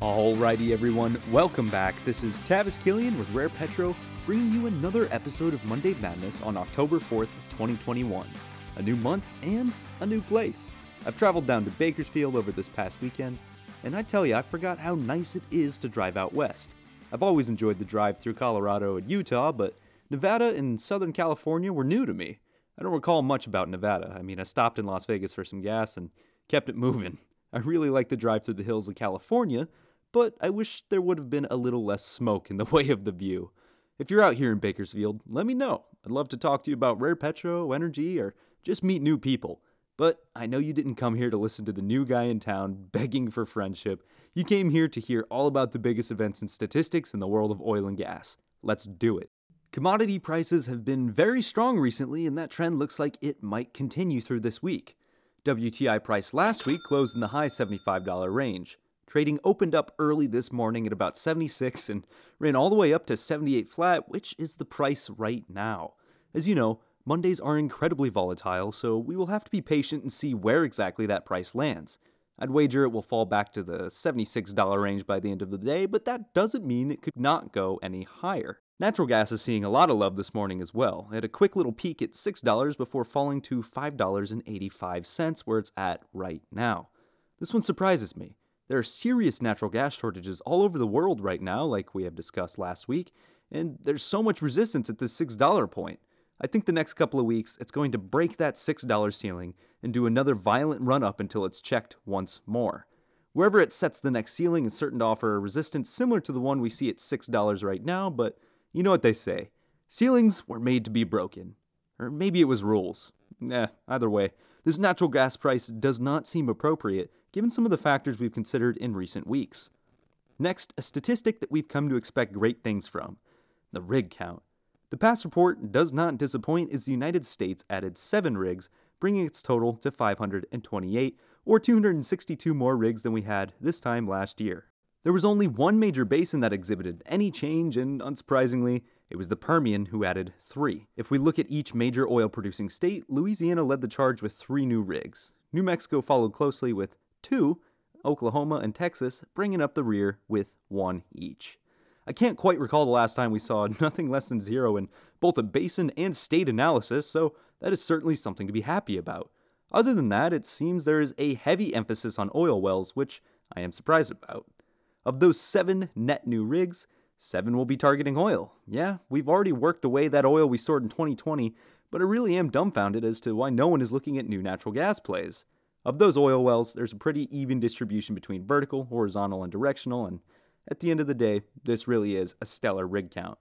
Alrighty, everyone, welcome back. This is Tavis Killian with Rare Petro, bringing you another episode of Monday Madness on October 4th, 2021. A new month and a new place. I've traveled down to Bakersfield over this past weekend, and I tell you, I forgot how nice it is to drive out west. I've always enjoyed the drive through Colorado and Utah, but Nevada and Southern California were new to me. I don't recall much about Nevada. I mean, I stopped in Las Vegas for some gas and kept it moving. I really like the drive through the hills of California, but I wish there would have been a little less smoke in the way of the view. If you're out here in Bakersfield, let me know. I'd love to talk to you about Rare Petro, energy, or just meet new people. But I know you didn't come here to listen to the new guy in town begging for friendship. You came here to hear all about the biggest events and statistics in the world of oil and gas. Let's do it. Commodity prices have been very strong recently, and that trend looks like it might continue through this week. WTI price last week closed in the high $75 range. Trading opened up early this morning at about 76 and ran all the way up to 78 flat, which is the price right now. As you know, Mondays are incredibly volatile, so we will have to be patient and see where exactly that price lands. I'd wager it will fall back to the $76 range by the end of the day, but that doesn't mean it could not go any higher. Natural gas is seeing a lot of love this morning as well, at a quick little peak at $6 before falling to $5.85, where it's at right now. This one surprises me. There are serious natural gas shortages all over the world right now, like we have discussed last week, and there's so much resistance at this $6 point. I think the next couple of weeks it's going to break that $6 ceiling and do another violent run up until it's checked once more. Wherever it sets the next ceiling is certain to offer a resistance similar to the one we see at $6 right now, but you know what they say ceilings were made to be broken. Or maybe it was rules. Nah, either way, this natural gas price does not seem appropriate given some of the factors we've considered in recent weeks. Next, a statistic that we've come to expect great things from the rig count. The past report does not disappoint as the United States added 7 rigs, bringing its total to 528, or 262 more rigs than we had this time last year. There was only one major basin that exhibited any change, and unsurprisingly, it was the Permian who added three. If we look at each major oil producing state, Louisiana led the charge with three new rigs. New Mexico followed closely with two, Oklahoma and Texas bringing up the rear with one each. I can't quite recall the last time we saw nothing less than zero in both a basin and state analysis, so that is certainly something to be happy about. Other than that, it seems there is a heavy emphasis on oil wells, which I am surprised about. Of those seven net new rigs, seven will be targeting oil. Yeah, we've already worked away that oil we stored in 2020, but I really am dumbfounded as to why no one is looking at new natural gas plays. Of those oil wells, there's a pretty even distribution between vertical, horizontal, and directional, and at the end of the day, this really is a stellar rig count.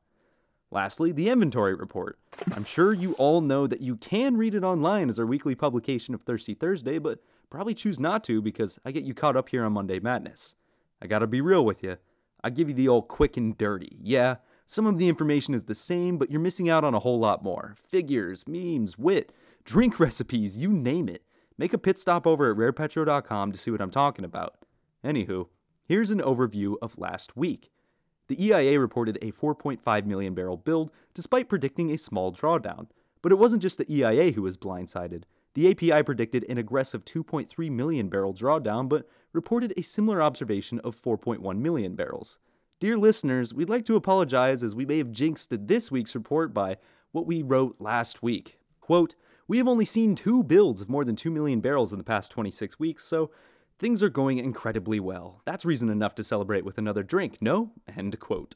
Lastly, the inventory report. I'm sure you all know that you can read it online as our weekly publication of Thirsty Thursday, but probably choose not to because I get you caught up here on Monday Madness. I gotta be real with you. I give you the old quick and dirty. Yeah, some of the information is the same, but you're missing out on a whole lot more. Figures, memes, wit, drink recipes, you name it. Make a pit stop over at rarepetro.com to see what I'm talking about. Anywho, here's an overview of last week. The EIA reported a 4.5 million barrel build despite predicting a small drawdown. But it wasn't just the EIA who was blindsided. The API predicted an aggressive 2.3 million barrel drawdown, but reported a similar observation of 4.1 million barrels. Dear listeners, we'd like to apologize as we may have jinxed this week's report by what we wrote last week. Quote, we have only seen two builds of more than 2 million barrels in the past 26 weeks, so things are going incredibly well. That's reason enough to celebrate with another drink, no? End quote.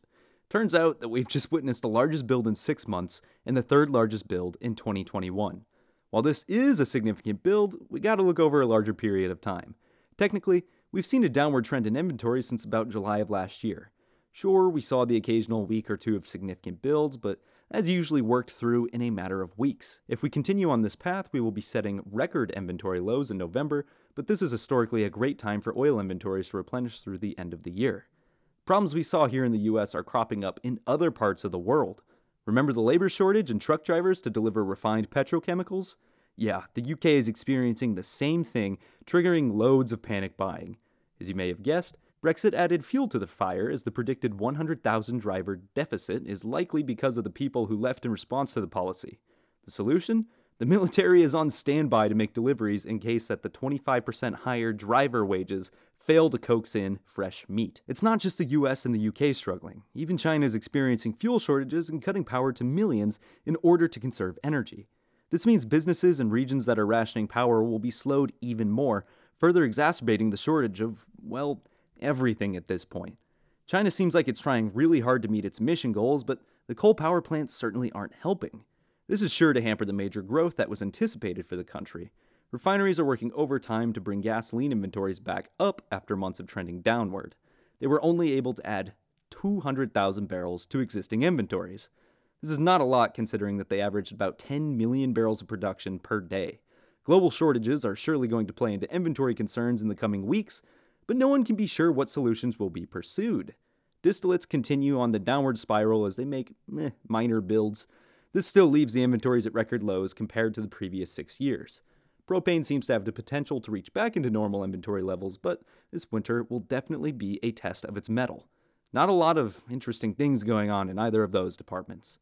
Turns out that we've just witnessed the largest build in six months and the third largest build in 2021. While this is a significant build, we gotta look over a larger period of time. Technically, we've seen a downward trend in inventory since about July of last year. Sure, we saw the occasional week or two of significant builds, but as usually worked through in a matter of weeks. If we continue on this path, we will be setting record inventory lows in November, but this is historically a great time for oil inventories to replenish through the end of the year. Problems we saw here in the US are cropping up in other parts of the world. Remember the labor shortage and truck drivers to deliver refined petrochemicals? Yeah, the UK is experiencing the same thing, triggering loads of panic buying. As you may have guessed, Brexit added fuel to the fire as the predicted 100,000 driver deficit is likely because of the people who left in response to the policy. The solution? The military is on standby to make deliveries in case that the 25% higher driver wages fail to coax in fresh meat. It's not just the US and the UK struggling. Even China is experiencing fuel shortages and cutting power to millions in order to conserve energy. This means businesses and regions that are rationing power will be slowed even more, further exacerbating the shortage of, well, everything at this point. China seems like it's trying really hard to meet its mission goals, but the coal power plants certainly aren't helping. This is sure to hamper the major growth that was anticipated for the country. Refineries are working overtime to bring gasoline inventories back up after months of trending downward. They were only able to add 200,000 barrels to existing inventories. This is not a lot considering that they averaged about 10 million barrels of production per day. Global shortages are surely going to play into inventory concerns in the coming weeks, but no one can be sure what solutions will be pursued. Distillates continue on the downward spiral as they make meh, minor builds. This still leaves the inventories at record lows compared to the previous six years. Propane seems to have the potential to reach back into normal inventory levels, but this winter will definitely be a test of its mettle. Not a lot of interesting things going on in either of those departments.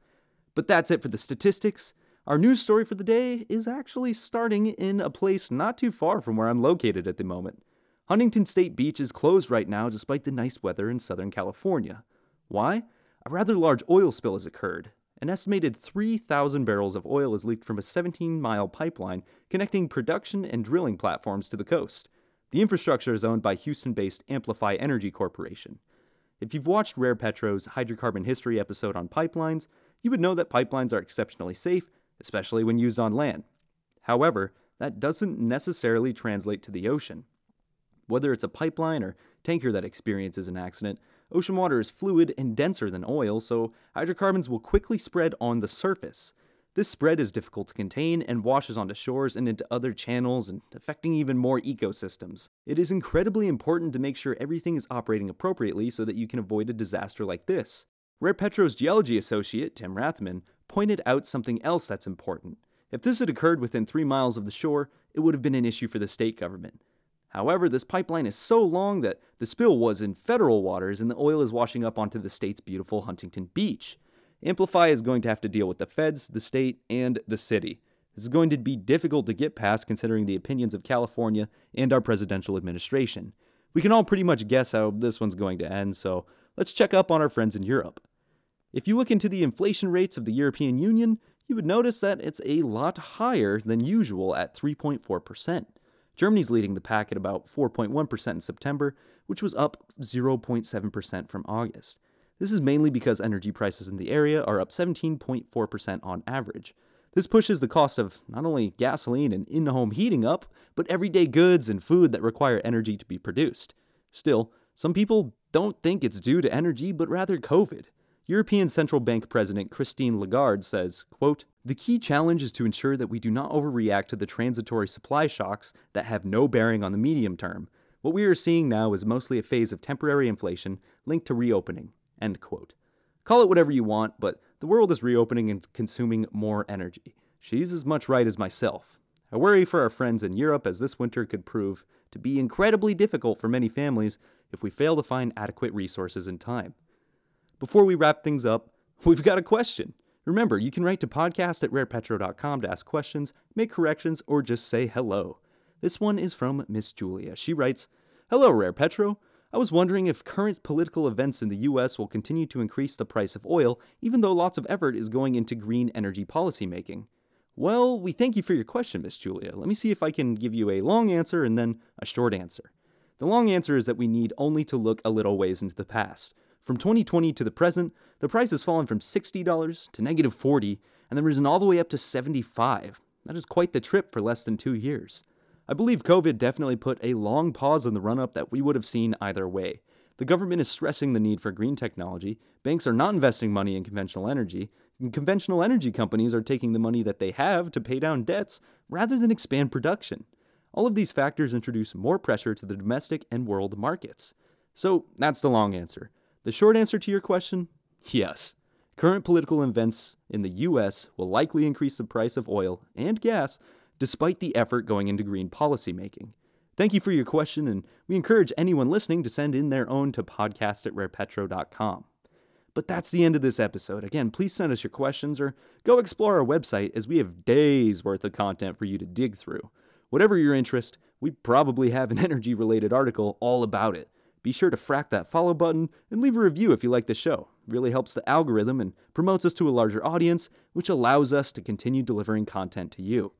But that's it for the statistics. Our news story for the day is actually starting in a place not too far from where I'm located at the moment. Huntington State Beach is closed right now despite the nice weather in Southern California. Why? A rather large oil spill has occurred. An estimated 3,000 barrels of oil has leaked from a 17 mile pipeline connecting production and drilling platforms to the coast. The infrastructure is owned by Houston based Amplify Energy Corporation. If you've watched Rare Petro's hydrocarbon history episode on pipelines, you would know that pipelines are exceptionally safe, especially when used on land. However, that doesn't necessarily translate to the ocean. Whether it's a pipeline or tanker that experiences an accident, ocean water is fluid and denser than oil, so hydrocarbons will quickly spread on the surface. This spread is difficult to contain and washes onto shores and into other channels and affecting even more ecosystems. It is incredibly important to make sure everything is operating appropriately so that you can avoid a disaster like this. Rare Petro's geology associate, Tim Rathman, pointed out something else that's important. If this had occurred within three miles of the shore, it would have been an issue for the state government. However, this pipeline is so long that the spill was in federal waters and the oil is washing up onto the state's beautiful Huntington Beach. Amplify is going to have to deal with the feds, the state, and the city. This is going to be difficult to get past considering the opinions of California and our presidential administration. We can all pretty much guess how this one's going to end, so let's check up on our friends in Europe. If you look into the inflation rates of the European Union, you would notice that it's a lot higher than usual at 3.4%. Germany's leading the pack at about 4.1% in September, which was up 0.7% from August. This is mainly because energy prices in the area are up 17.4% on average. This pushes the cost of not only gasoline and in home heating up, but everyday goods and food that require energy to be produced. Still, some people don't think it's due to energy, but rather COVID. European Central Bank President Christine Lagarde says, quote, The key challenge is to ensure that we do not overreact to the transitory supply shocks that have no bearing on the medium term. What we are seeing now is mostly a phase of temporary inflation linked to reopening. End quote. Call it whatever you want, but the world is reopening and consuming more energy. She's as much right as myself. I worry for our friends in Europe as this winter could prove to be incredibly difficult for many families if we fail to find adequate resources in time. Before we wrap things up, we've got a question. Remember, you can write to podcast at rarepetro.com to ask questions, make corrections, or just say hello. This one is from Miss Julia. She writes Hello, Rare Petro. I was wondering if current political events in the US will continue to increase the price of oil, even though lots of effort is going into green energy policymaking. Well, we thank you for your question, Miss Julia. Let me see if I can give you a long answer and then a short answer. The long answer is that we need only to look a little ways into the past. From 2020 to the present, the price has fallen from $60 to negative 40 and then risen all the way up to 75. That is quite the trip for less than 2 years. I believe COVID definitely put a long pause on the run up that we would have seen either way. The government is stressing the need for green technology, banks are not investing money in conventional energy, and conventional energy companies are taking the money that they have to pay down debts rather than expand production. All of these factors introduce more pressure to the domestic and world markets. So that's the long answer. The short answer to your question yes. Current political events in the US will likely increase the price of oil and gas despite the effort going into green policymaking. Thank you for your question, and we encourage anyone listening to send in their own to podcast at rarepetro.com. But that's the end of this episode. Again, please send us your questions or go explore our website as we have days worth of content for you to dig through. Whatever your interest, we probably have an energy related article all about it. Be sure to frack that follow button and leave a review if you like the show. It really helps the algorithm and promotes us to a larger audience, which allows us to continue delivering content to you.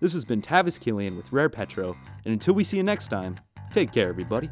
This has been Tavis Killian with Rare Petro, and until we see you next time, take care, everybody.